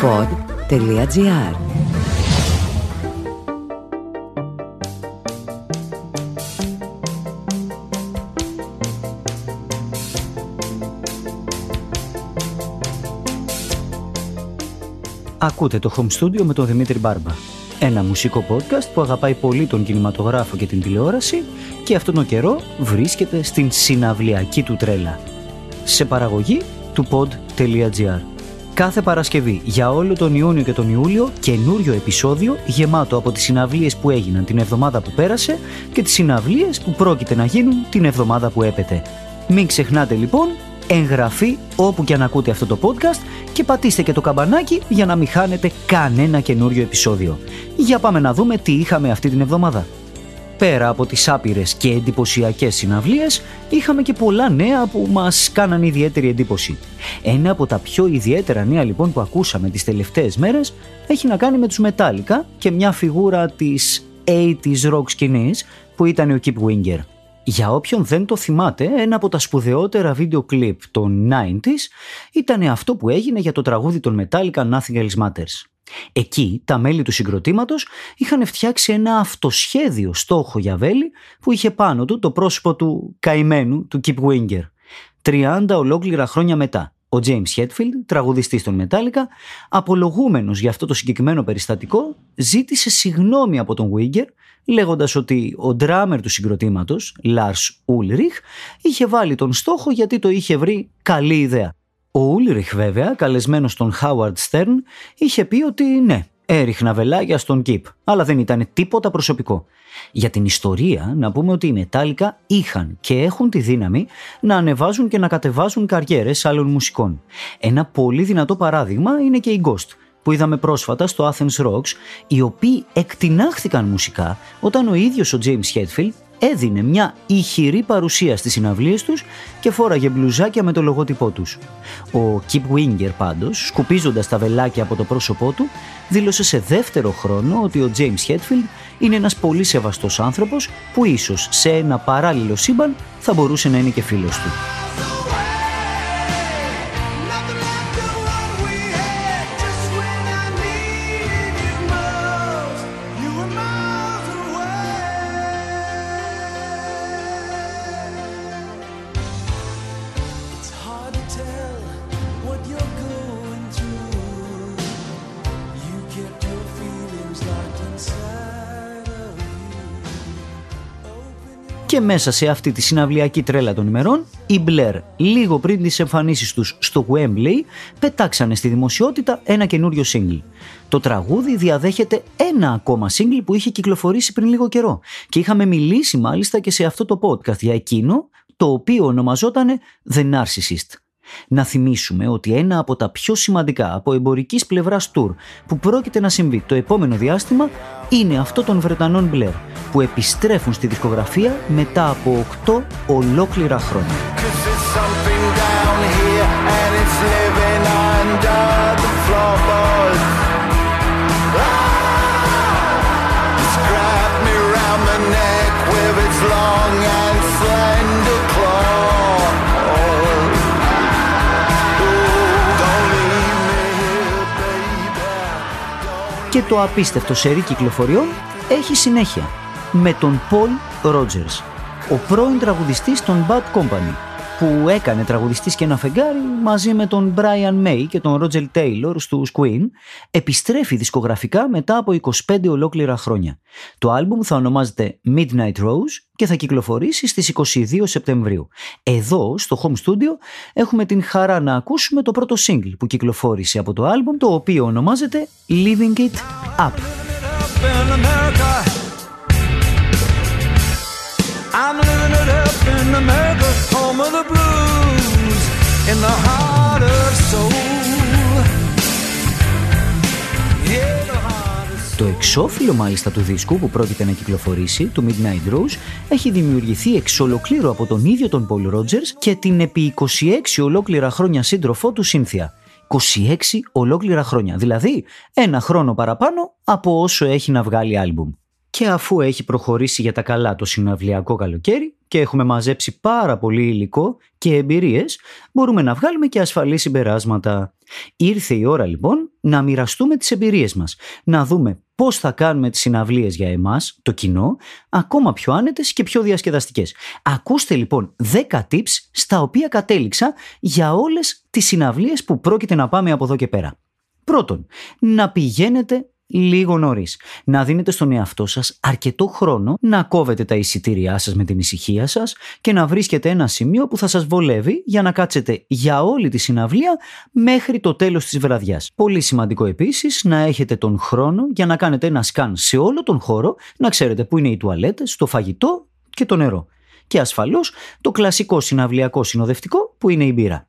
pod.gr Ακούτε το Home Studio με τον Δημήτρη Μπάρμπα. Ένα μουσικό podcast που αγαπάει πολύ τον κινηματογράφο και την τηλεόραση και αυτόν τον καιρό βρίσκεται στην συναυλιακή του τρέλα. Σε παραγωγή του pod.gr. Κάθε Παρασκευή για όλο τον Ιούνιο και τον Ιούλιο καινούριο επεισόδιο γεμάτο από τις συναυλίες που έγιναν την εβδομάδα που πέρασε και τις συναυλίες που πρόκειται να γίνουν την εβδομάδα που έπεται. Μην ξεχνάτε λοιπόν εγγραφή όπου και αν ακούτε αυτό το podcast και πατήστε και το καμπανάκι για να μην χάνετε κανένα καινούριο επεισόδιο. Για πάμε να δούμε τι είχαμε αυτή την εβδομάδα. Πέρα από τις άπειρες και εντυπωσιακές συναυλίες, είχαμε και πολλά νέα που μας κάναν ιδιαίτερη εντύπωση. Ένα από τα πιο ιδιαίτερα νέα λοιπόν που ακούσαμε τις τελευταίες μέρες έχει να κάνει με τους Metallica και μια φιγούρα της 80s rock σκηνής που ήταν ο Kip Winger. Για όποιον δεν το θυμάται, ένα από τα σπουδαιότερα βίντεο κλιπ των 90s ήταν αυτό που έγινε για το τραγούδι των Metallica Nothing Else Matters. Εκεί τα μέλη του συγκροτήματος είχαν φτιάξει ένα αυτοσχέδιο στόχο για βέλη που είχε πάνω του το πρόσωπο του καημένου του Kip Winger. 30 ολόκληρα χρόνια μετά, ο James Hetfield, τραγουδιστής των Metallica, απολογούμενος για αυτό το συγκεκριμένο περιστατικό, ζήτησε συγνώμη από τον Winger, λέγοντας ότι ο ντράμερ του συγκροτήματος, Lars Ulrich, είχε βάλει τον στόχο γιατί το είχε βρει καλή ιδέα. Ο Ούλριχ βέβαια, καλεσμένος στον Howard Stern, είχε πει ότι ναι, έριχνα βελάγια στον Κιπ, αλλά δεν ήταν τίποτα προσωπικό. Για την ιστορία να πούμε ότι οι Μετάλλικα είχαν και έχουν τη δύναμη να ανεβάζουν και να κατεβάζουν καριέρες άλλων μουσικών. Ένα πολύ δυνατό παράδειγμα είναι και η Ghost, που είδαμε πρόσφατα στο Athens Rocks, οι οποίοι εκτινάχθηκαν μουσικά όταν ο ίδιος ο James Hetfield έδινε μια ηχηρή παρουσία στις συναυλίες τους και φόραγε μπλουζάκια με το λογότυπό τους. Ο Kip Winger πάντως, σκουπίζοντας τα βελάκια από το πρόσωπό του, δήλωσε σε δεύτερο χρόνο ότι ο James Hetfield είναι ένας πολύ σεβαστός άνθρωπος που ίσως σε ένα παράλληλο σύμπαν θα μπορούσε να είναι και φίλος του. Και μέσα σε αυτή τη συναυλιακή τρέλα των ημερών, οι Blair λίγο πριν τις εμφανίσεις τους στο Wembley πετάξανε στη δημοσιότητα ένα καινούριο single. Το τραγούδι διαδέχεται ένα ακόμα single που είχε κυκλοφορήσει πριν λίγο καιρό και είχαμε μιλήσει μάλιστα και σε αυτό το podcast για εκείνο το οποίο ονομαζόταν The Narcissist. Να θυμίσουμε ότι ένα από τα πιο σημαντικά από εμπορικής πλευράς tour που πρόκειται να συμβεί το επόμενο διάστημα είναι αυτό των Βρετανών Blair που επιστρέφουν στη δισκογραφία μετά από 8 ολόκληρα χρόνια. Και το απίστευτο σερί κυκλοφοριών έχει συνέχεια με τον Paul Rogers, ο πρώην τραγουδιστής των Bad Company, που έκανε τραγουδιστής και ένα φεγγάρι μαζί με τον Brian May και τον Roger Taylor στους Queen, επιστρέφει δισκογραφικά μετά από 25 ολόκληρα χρόνια. Το άλμπουμ θα ονομάζεται Midnight Rose και θα κυκλοφορήσει στις 22 Σεπτεμβρίου. Εδώ, στο Home Studio, έχουμε την χαρά να ακούσουμε το πρώτο single που κυκλοφόρησε από το άλμπουμ, το οποίο ονομάζεται Living It Up. I'm living it up in America, home of the blues, in the heart of soul. Το εξώφυλλο μάλιστα του δίσκου που πρόκειται να κυκλοφορήσει, του Midnight Rose, έχει δημιουργηθεί εξ ολοκλήρου από τον ίδιο τον Paul Rogers και την επί 26 ολόκληρα χρόνια σύντροφό του Σύνθια. 26 ολόκληρα χρόνια, δηλαδή ένα χρόνο παραπάνω από όσο έχει να βγάλει άλμπουμ. Και αφού έχει προχωρήσει για τα καλά το συναυλιακό καλοκαίρι και έχουμε μαζέψει πάρα πολύ υλικό και εμπειρίες, μπορούμε να βγάλουμε και ασφαλή συμπεράσματα. Ήρθε η ώρα λοιπόν να μοιραστούμε τις εμπειρίες μας, να δούμε πώς θα κάνουμε τις συναυλίες για εμάς, το κοινό, ακόμα πιο άνετες και πιο διασκεδαστικές. Ακούστε λοιπόν 10 tips στα οποία κατέληξα για όλες τις συναυλίες που πρόκειται να πάμε από εδώ και πέρα. Πρώτον, να πηγαίνετε λίγο νωρίς. Να δίνετε στον εαυτό σας αρκετό χρόνο να κόβετε τα εισιτήριά σας με την ησυχία σας και να βρίσκετε ένα σημείο που θα σας βολεύει για να κάτσετε για όλη τη συναυλία μέχρι το τέλος της βραδιάς. Πολύ σημαντικό επίσης να έχετε τον χρόνο για να κάνετε ένα σκάν σε όλο τον χώρο, να ξέρετε πού είναι οι τουαλέτες, το φαγητό και το νερό. Και ασφαλώς το κλασικό συναυλιακό συνοδευτικό που είναι η μπύρα.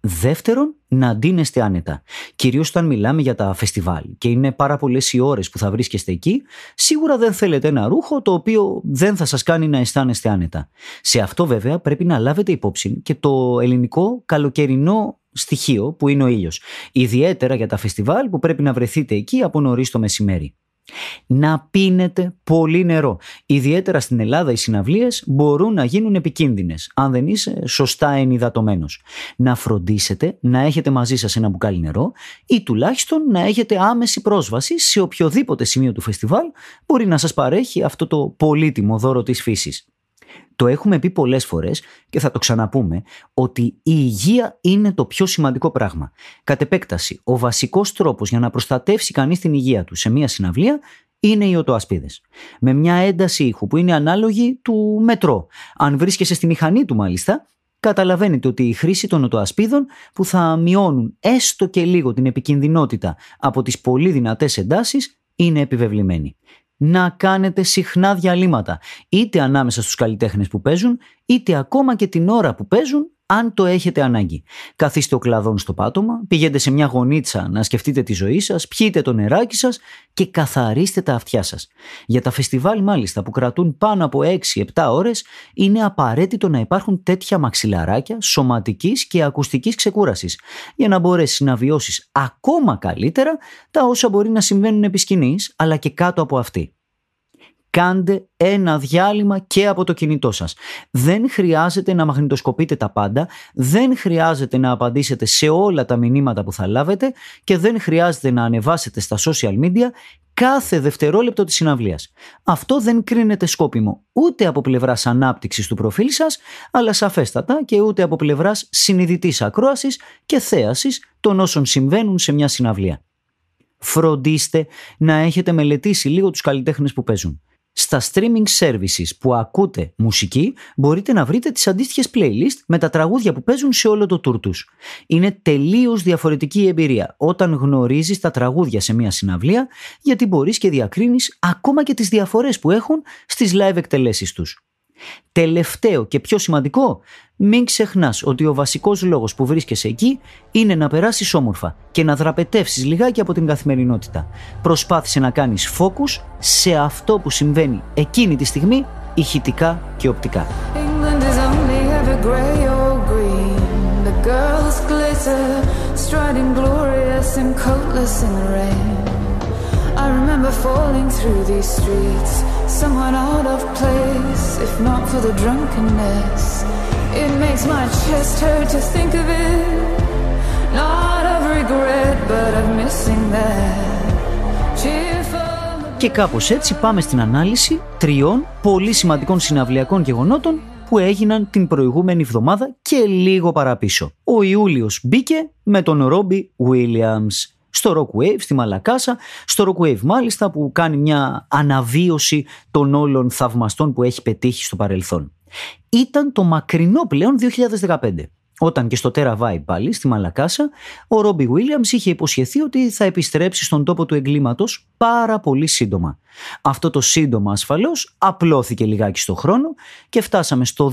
Δεύτερον, να ντύνεστε άνετα. Κυρίως όταν μιλάμε για τα φεστιβάλ και είναι πάρα πολλές οι ώρες που θα βρίσκεστε εκεί, σίγουρα δεν θέλετε ένα ρούχο το οποίο δεν θα σας κάνει να αισθάνεστε άνετα. Σε αυτό βέβαια πρέπει να λάβετε υπόψη και το ελληνικό καλοκαιρινό στοιχείο που είναι ο ήλιος. Ιδιαίτερα για τα φεστιβάλ που πρέπει να βρεθείτε εκεί από νωρίς το μεσημέρι. Να πίνετε πολύ νερό. Ιδιαίτερα στην Ελλάδα οι συναυλίες μπορούν να γίνουν επικίνδυνες αν δεν είσαι σωστά ενυδατωμένος. Να φροντίσετε να έχετε μαζί σας ένα μπουκάλι νερό ή τουλάχιστον να έχετε άμεση πρόσβαση σε οποιοδήποτε σημείο του φεστιβάλ μπορεί να σας παρέχει αυτό το πολύτιμο δώρο της φύσης. Το έχουμε πει πολλές φορές και θα το ξαναπούμε ότι η υγεία είναι το πιο σημαντικό πράγμα. Κατ' επέκταση, ο βασικός τρόπος για να προστατεύσει κανείς την υγεία του σε μια συναυλία είναι οι οτοασπίδες. Με μια ένταση ήχου που είναι ανάλογη του μετρό. Αν βρίσκεσαι στη μηχανή του μάλιστα, καταλαβαίνετε ότι η χρήση των οτοασπίδων που θα μειώνουν έστω και λίγο την επικινδυνότητα από τις πολύ δυνατές εντάσεις είναι επιβεβλημένη να κάνετε συχνά διαλύματα, είτε ανάμεσα στους καλλιτέχνες που παίζουν, είτε ακόμα και την ώρα που παίζουν, αν το έχετε ανάγκη. Καθίστε ο κλαδόν στο πάτωμα, πηγαίνετε σε μια γωνίτσα να σκεφτείτε τη ζωή σας, πιείτε το νεράκι σας και καθαρίστε τα αυτιά σας. Για τα φεστιβάλ μάλιστα που κρατούν πάνω από 6-7 ώρες, είναι απαραίτητο να υπάρχουν τέτοια μαξιλαράκια σωματικής και ακουστικής ξεκούρασης, για να μπορέσεις να βιώσεις ακόμα καλύτερα τα όσα μπορεί να συμβαίνουν επί σκηνής, αλλά και κάτω από αυτή κάντε ένα διάλειμμα και από το κινητό σας. Δεν χρειάζεται να μαγνητοσκοπείτε τα πάντα, δεν χρειάζεται να απαντήσετε σε όλα τα μηνύματα που θα λάβετε και δεν χρειάζεται να ανεβάσετε στα social media κάθε δευτερόλεπτο της συναυλίας. Αυτό δεν κρίνεται σκόπιμο ούτε από πλευράς ανάπτυξης του προφίλ σας, αλλά σαφέστατα και ούτε από πλευράς συνειδητής ακρόασης και θέασης των όσων συμβαίνουν σε μια συναυλία. Φροντίστε να έχετε μελετήσει λίγο τους καλλιτέχνες που παίζουν. Στα streaming services που ακούτε μουσική μπορείτε να βρείτε τις αντίστοιχες playlist με τα τραγούδια που παίζουν σε όλο το tour τους. Είναι τελείως διαφορετική η εμπειρία όταν γνωρίζεις τα τραγούδια σε μια συναυλία γιατί μπορείς και διακρίνεις ακόμα και τις διαφορές που έχουν στις live εκτελέσεις τους. Τελευταίο και πιο σημαντικό, μην ξεχνάς ότι ο βασικός λόγος που βρίσκεσαι εκεί είναι να περάσεις όμορφα και να δραπετεύσεις λιγάκι από την καθημερινότητα. Προσπάθησε να κάνεις focus σε αυτό που συμβαίνει εκείνη τη στιγμή ηχητικά και οπτικά. I remember falling through these streets, somewhat out of place, if not for the drunkenness. It makes my chest hurt to think of it. Not of regret, but of missing that. Και κάπως έτσι πάμε στην ανάλυση τριών πολύ σημαντικών συναυλιακών γεγονότων που έγιναν την προηγούμενη εβδομάδα και λίγο παραπίσω. Ο Ιούλιος μπήκε με τον Ρόμπι Williams στο Rockwave, στη Μαλακάσα, στο Rockwave μάλιστα που κάνει μια αναβίωση των όλων θαυμαστών που έχει πετύχει στο παρελθόν. Ήταν το μακρινό πλέον 2015. Όταν και στο Terra Vibe πάλι, στη Μαλακάσα, ο Ρόμπι Williams είχε υποσχεθεί ότι θα επιστρέψει στον τόπο του εγκλήματος πάρα πολύ σύντομα. Αυτό το σύντομα ασφαλώς απλώθηκε λιγάκι στο χρόνο και φτάσαμε στο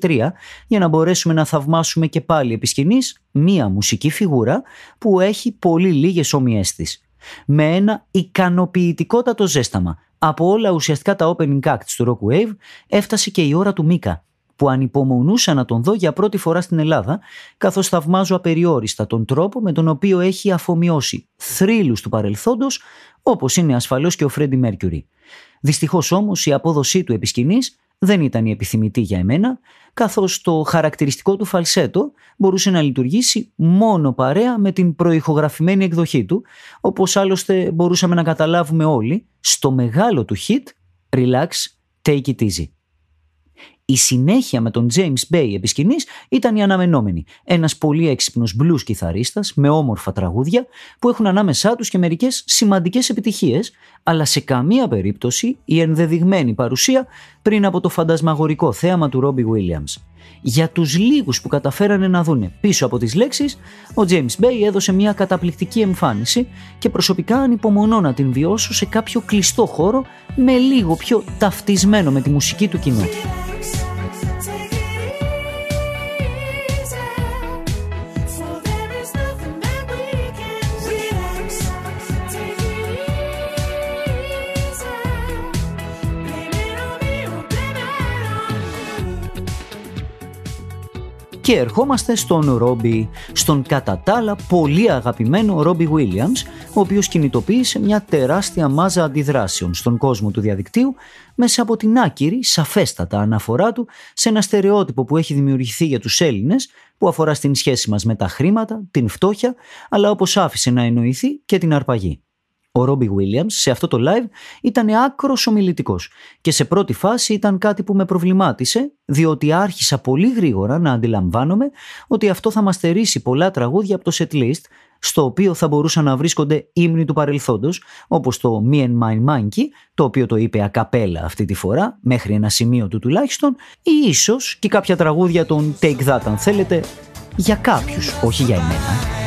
2023 για να μπορέσουμε να θαυμάσουμε και πάλι επί σκηνής μία μουσική φιγούρα που έχει πολύ λίγες όμοιές της. Με ένα ικανοποιητικότατο ζέσταμα από όλα ουσιαστικά τα opening acts του Rockwave έφτασε και η ώρα του Μίκα που ανυπομονούσα να τον δω για πρώτη φορά στην Ελλάδα, καθώς θαυμάζω απεριόριστα τον τρόπο με τον οποίο έχει αφομοιώσει θρύλους του παρελθόντος, όπως είναι ασφαλώς και ο Φρέντι Μέρκιουρι. Δυστυχώς όμως η απόδοσή του επί σκηνής δεν ήταν η επιθυμητή για εμένα, καθώς το χαρακτηριστικό του φαλσέτο μπορούσε να λειτουργήσει μόνο παρέα με την προηχογραφημένη εκδοχή του, όπως άλλωστε μπορούσαμε να καταλάβουμε όλοι στο μεγάλο του hit «Relax, take it easy». Η συνέχεια με τον James Bay επί σκηνής ήταν η αναμενόμενη. Ένας πολύ έξυπνος blues κιθαρίστας με όμορφα τραγούδια που έχουν ανάμεσά τους και μερικές σημαντικές επιτυχίες, αλλά σε καμία περίπτωση η ενδεδειγμένη παρουσία πριν από το φαντασμαγορικό θέαμα του Robbie Williams. Για τους λίγους που καταφέρανε να δούνε πίσω από τις λέξεις, ο James Bay έδωσε μια καταπληκτική εμφάνιση και προσωπικά ανυπομονώ να την βιώσω σε κάποιο κλειστό χώρο με λίγο πιο ταυτισμένο με τη μουσική του κοινού. Fox. Και ερχόμαστε στον Ρόμπι, στον κατά τα άλλα πολύ αγαπημένο Ρόμπι Williams, ο οποίος κινητοποίησε μια τεράστια μάζα αντιδράσεων στον κόσμο του διαδικτύου μέσα από την άκυρη, σαφέστατα αναφορά του σε ένα στερεότυπο που έχει δημιουργηθεί για τους Έλληνες που αφορά στην σχέση μας με τα χρήματα, την φτώχεια, αλλά όπως άφησε να εννοηθεί και την αρπαγή. Ο Ρόμπι Williams σε αυτό το live ήταν άκρος ομιλητικός και σε πρώτη φάση ήταν κάτι που με προβλημάτισε, διότι άρχισα πολύ γρήγορα να αντιλαμβάνομαι ότι αυτό θα μας στερήσει πολλά τραγούδια από το setlist, στο οποίο θα μπορούσαν να βρίσκονται ύμνοι του παρελθόντος, όπως το Me and My Monkey, το οποίο το είπε ακαπέλα αυτή τη φορά, μέχρι ένα σημείο του τουλάχιστον, ή ίσως και κάποια τραγούδια των Take That, αν θέλετε, για κάποιους, όχι για εμένα.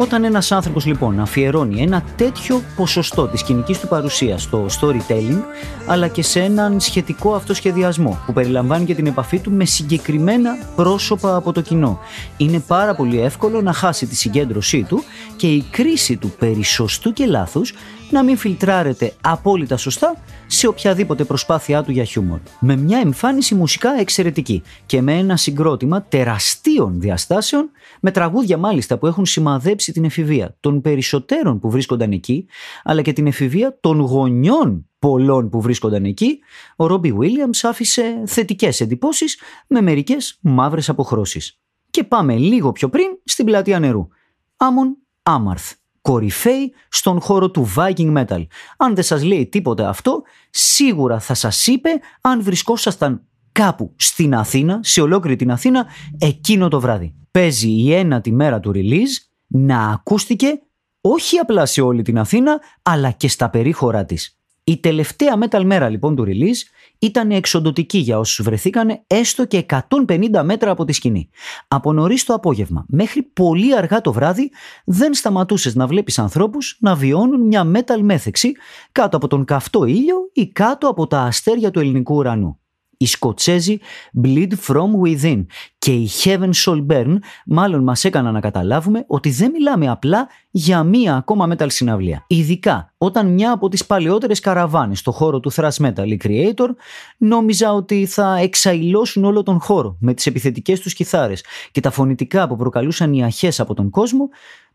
Όταν ένας άνθρωπος λοιπόν αφιερώνει ένα τέτοιο ποσοστό της κοινικής του παρουσίας στο storytelling, αλλά και σε έναν σχετικό αυτοσχεδιασμό που περιλαμβάνει και την επαφή του με συγκεκριμένα πρόσωπα από το κοινό, είναι πάρα πολύ εύκολο να χάσει τη συγκέντρωσή του και η κρίση του περί σωστού και λάθους να μην φιλτράρεται απόλυτα σωστά σε οποιαδήποτε προσπάθειά του για χιούμορ. Με μια εμφάνιση μουσικά εξαιρετική και με ένα συγκρότημα τεραστίων διαστάσεων, με τραγούδια μάλιστα που έχουν σημαδέψει την εφηβεία των περισσότερων που βρίσκονταν εκεί, αλλά και την εφηβεία των γονιών πολλών που βρίσκονταν εκεί, ο Ρόμπι Βίλιαμς άφησε θετικές εντυπώσεις με μερικές μαύρες αποχρώσεις. Και πάμε λίγο πιο πριν στην πλατεία νερού. Άμον Άμαρθ κορυφαίοι στον χώρο του Viking Metal. Αν δεν σας λέει τίποτε αυτό, σίγουρα θα σας είπε αν βρισκόσασταν κάπου στην Αθήνα, σε ολόκληρη την Αθήνα, εκείνο το βράδυ. Παίζει η ένατη μέρα του release να ακούστηκε όχι απλά σε όλη την Αθήνα, αλλά και στα περίχωρά της. Η τελευταία metal μέρα λοιπόν του release ήταν εξοντοτική για όσους βρεθήκαν έστω και 150 μέτρα από τη σκηνή. Από νωρίς το απόγευμα μέχρι πολύ αργά το βράδυ δεν σταματούσες να βλέπεις ανθρώπους να βιώνουν μια metal μέθεξη κάτω από τον καυτό ήλιο ή κάτω από τα αστέρια του ελληνικού ουρανού οι Σκοτσέζοι Bleed From Within και οι Heaven Soul Burn μάλλον μας έκαναν να καταλάβουμε ότι δεν μιλάμε απλά για μία ακόμα metal συναυλία. Ειδικά όταν μια από τις παλαιότερες καραβάνες στο χώρο του thrash metal η Creator νόμιζα ότι θα εξαϊλώσουν όλο τον χώρο με τις επιθετικές τους κιθάρες και τα φωνητικά που προκαλούσαν οι αχές από τον κόσμο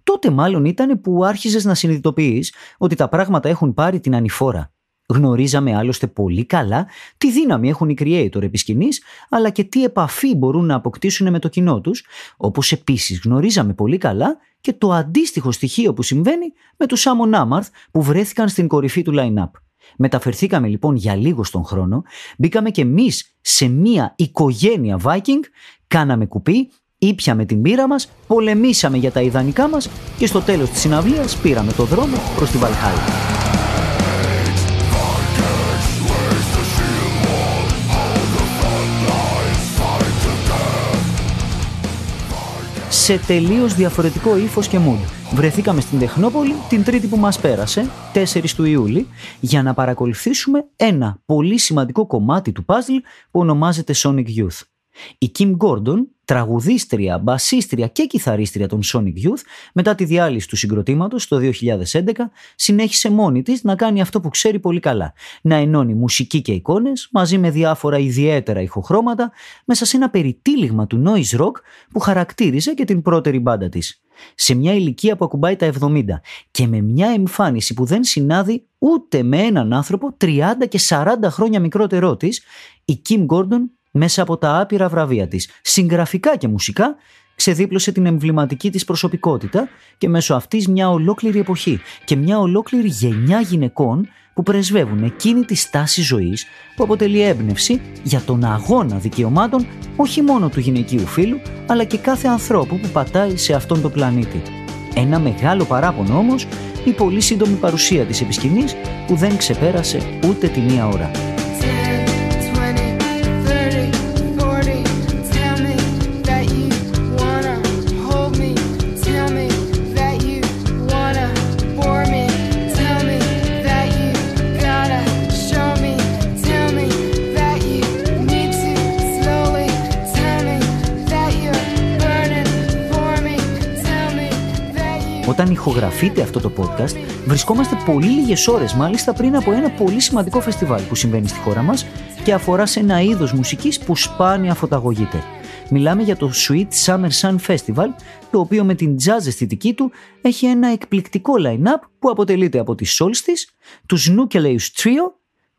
τότε μάλλον ήταν που άρχιζες να συνειδητοποιείς ότι τα πράγματα έχουν πάρει την ανηφόρα. Γνωρίζαμε άλλωστε πολύ καλά τι δύναμη έχουν οι creator επί σκηνής, αλλά και τι επαφή μπορούν να αποκτήσουν με το κοινό τους, όπως επίσης γνωρίζαμε πολύ καλά και το αντίστοιχο στοιχείο που συμβαίνει με τους Amon Amarth που βρέθηκαν στην κορυφή του line-up. Μεταφερθήκαμε λοιπόν για λίγο στον χρόνο, μπήκαμε και εμείς σε μία οικογένεια Viking, κάναμε κουπί, ήπιαμε την πύρα μας, πολεμήσαμε για τα ιδανικά μας και στο τέλος της συναυλίας πήραμε το δρόμο προς τη Βαλχάλη. Σε τελείως διαφορετικό ύφος και mood. Βρεθήκαμε στην Τεχνόπολη την τρίτη που μας πέρασε, 4 του Ιούλη, για να παρακολουθήσουμε ένα πολύ σημαντικό κομμάτι του puzzle που ονομάζεται Sonic Youth. Η Kim Gordon, τραγουδίστρια, μπασίστρια και κιθαρίστρια των Sonic Youth, μετά τη διάλυση του συγκροτήματος το 2011, συνέχισε μόνη της να κάνει αυτό που ξέρει πολύ καλά. Να ενώνει μουσική και εικόνες μαζί με διάφορα ιδιαίτερα ηχοχρώματα μέσα σε ένα περιτύλιγμα του noise rock που χαρακτήριζε και την πρώτερη μπάντα της. Σε μια ηλικία που ακουμπάει τα 70 και με μια εμφάνιση που δεν συνάδει ούτε με έναν άνθρωπο 30 και 40 χρόνια μικρότερό της, η Kim Gordon μέσα από τα άπειρα βραβεία της, συγγραφικά και μουσικά, ξεδίπλωσε την εμβληματική της προσωπικότητα και μέσω αυτής μια ολόκληρη εποχή και μια ολόκληρη γενιά γυναικών που πρεσβεύουν εκείνη τη στάση ζωής που αποτελεί έμπνευση για τον αγώνα δικαιωμάτων όχι μόνο του γυναικείου φίλου αλλά και κάθε ανθρώπου που πατάει σε αυτόν τον πλανήτη. Ένα μεγάλο παράπονο όμως η πολύ σύντομη παρουσία της επισκηνής που δεν ξεπέρασε ούτε τη μία ώρα. Όταν ηχογραφείται αυτό το podcast, βρισκόμαστε πολύ λίγες ώρες μάλιστα πριν από ένα πολύ σημαντικό φεστιβάλ που συμβαίνει στη χώρα μας και αφορά σε ένα είδος μουσικής που σπάνια φωταγωγείται. Μιλάμε για το Sweet Summer Sun Festival, το οποίο με την jazz αισθητική του έχει ένα εκπληκτικό line-up που αποτελείται από τη Solstice, τους Nucleus Trio,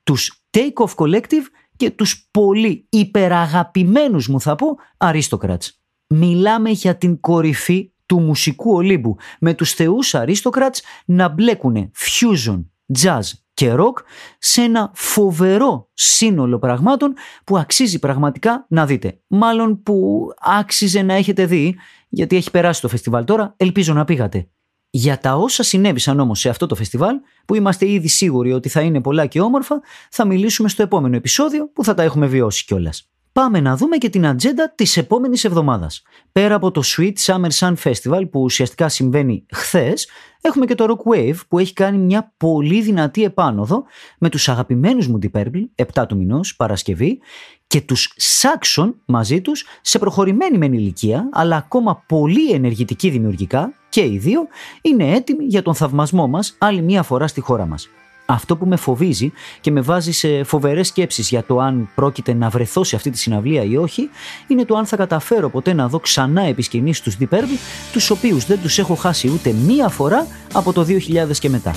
τους Take Off Collective και τους πολύ υπεραγαπημένους μου θα πω Aristocrats. Μιλάμε για την κορυφή του μουσικού Ολύμπου με τους θεούς αρίστοκρατς να μπλέκουν fusion, jazz και rock σε ένα φοβερό σύνολο πραγμάτων που αξίζει πραγματικά να δείτε. Μάλλον που άξιζε να έχετε δει γιατί έχει περάσει το φεστιβάλ τώρα, ελπίζω να πήγατε. Για τα όσα συνέβησαν όμως σε αυτό το φεστιβάλ, που είμαστε ήδη σίγουροι ότι θα είναι πολλά και όμορφα, θα μιλήσουμε στο επόμενο επεισόδιο που θα τα έχουμε βιώσει κιόλας πάμε να δούμε και την ατζέντα της επόμενης εβδομάδας. Πέρα από το Sweet Summer Sun Festival που ουσιαστικά συμβαίνει χθες, έχουμε και το Rock Wave που έχει κάνει μια πολύ δυνατή επάνωδο με τους αγαπημένους μου Deep Purple, 7 του μηνός, Παρασκευή, και τους Saxon μαζί τους σε προχωρημένη μεν ηλικία, αλλά ακόμα πολύ ενεργητική δημιουργικά και οι δύο είναι έτοιμοι για τον θαυμασμό μας άλλη μια φορά στη χώρα μας. Αυτό που με φοβίζει και με βάζει σε φοβερές σκέψεις για το αν πρόκειται να βρεθώ σε αυτή τη συναυλία ή όχι, είναι το αν θα καταφέρω ποτέ να δω ξανά επισκηνή στου Deep Purple, τους οποίους δεν τους έχω χάσει ούτε μία φορά από το 2000 και μετά.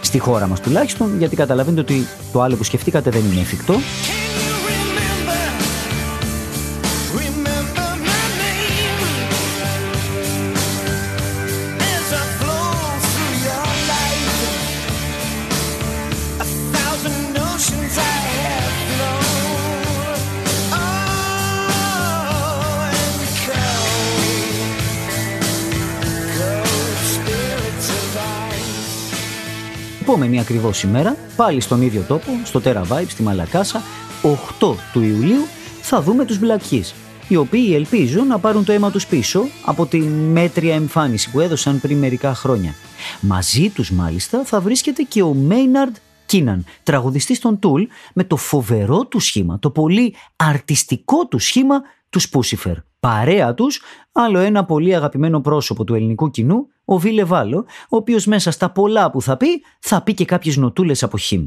Στη χώρα μας τουλάχιστον, γιατί καταλαβαίνετε ότι το άλλο που σκεφτήκατε δεν είναι εφικτό επόμενη ακριβώς ημέρα, πάλι στον ίδιο τόπο, στο Terra Vibe, στη Μαλακάσα, 8 του Ιουλίου, θα δούμε τους Black Keys, οι οποίοι ελπίζουν να πάρουν το αίμα τους πίσω από τη μέτρια εμφάνιση που έδωσαν πριν μερικά χρόνια. Μαζί τους μάλιστα θα βρίσκεται και ο Maynard Κίναν, τραγουδιστής των Tool, με το φοβερό του σχήμα, το πολύ αρτιστικό του σχήμα τους Σπούσιφερ. Παρέα τους, άλλο ένα πολύ αγαπημένο πρόσωπο του ελληνικού κοινού, ο Βίλε Βάλο, ο οποίος μέσα στα πολλά που θα πει, θα πει και κάποιες νοτούλες από χιμ.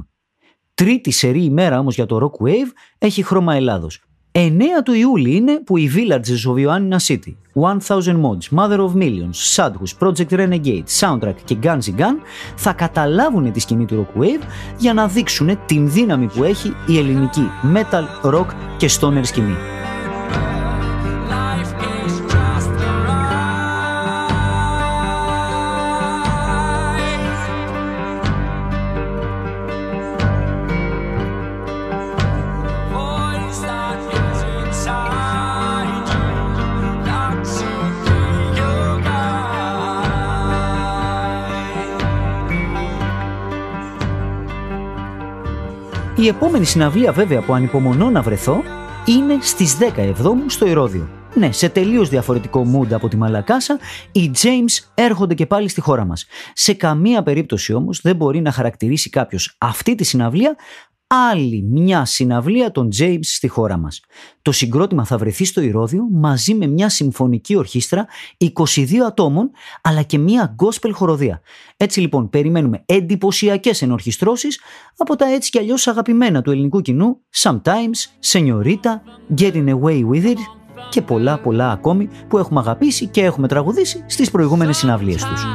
Τρίτη σερή ημέρα όμως για το Rock Wave έχει χρώμα Ελλάδος. 9 του Ιούλη είναι που οι Villages of Ioannina City, 1000 Mods, Mother of Millions, Sadhus, Project Renegade, Soundtrack και Guns Gun θα καταλάβουν τη σκηνή του Rock Wave για να δείξουν την δύναμη που έχει η ελληνική metal, rock και stoner σκηνή. Η επόμενη συναυλία βέβαια που ανυπομονώ να βρεθώ είναι στις 10 Εβδόμου στο Ηρώδιο. Ναι, σε τελείως διαφορετικό mood από τη Μαλακάσα, οι James έρχονται και πάλι στη χώρα μας. Σε καμία περίπτωση όμως δεν μπορεί να χαρακτηρίσει κάποιος αυτή τη συναυλία άλλη μια συναυλία των James στη χώρα μας. Το συγκρότημα θα βρεθεί στο Ηρώδιο μαζί με μια συμφωνική ορχήστρα 22 ατόμων αλλά και μια gospel χοροδία. Έτσι λοιπόν περιμένουμε εντυπωσιακές ενορχιστρώσεις από τα έτσι κι αλλιώς αγαπημένα του ελληνικού κοινού Sometimes, Señorita, Getting Away With It και πολλά πολλά ακόμη που έχουμε αγαπήσει και έχουμε τραγουδήσει στις προηγούμενες συναυλίες τους.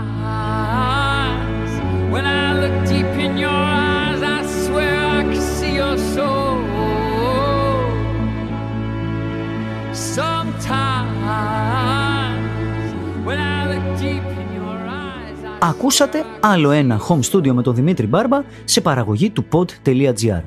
Ακούσατε άλλο ένα home studio με τον Δημήτρη Μπάρμπα σε παραγωγή του pod.gr.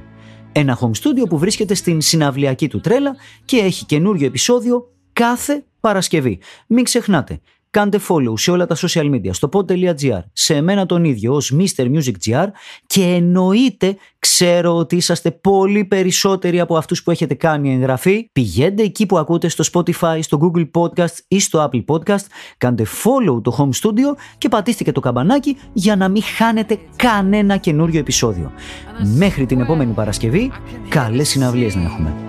Ένα home studio που βρίσκεται στην συναυλιακή του τρέλα και έχει καινούριο επεισόδιο κάθε Παρασκευή. Μην ξεχνάτε, Κάντε follow σε όλα τα social media, στο pod.gr, σε εμένα τον ίδιο ως Mr. Music GR και εννοείται ξέρω ότι είσαστε πολύ περισσότεροι από αυτούς που έχετε κάνει εγγραφή. Πηγαίνετε εκεί που ακούτε στο Spotify, στο Google Podcast ή στο Apple Podcast, κάντε follow το Home Studio και πατήστε και το καμπανάκι για να μην χάνετε κανένα καινούριο επεισόδιο. Μέχρι την επόμενη Παρασκευή, καλές συναυλίες να έχουμε.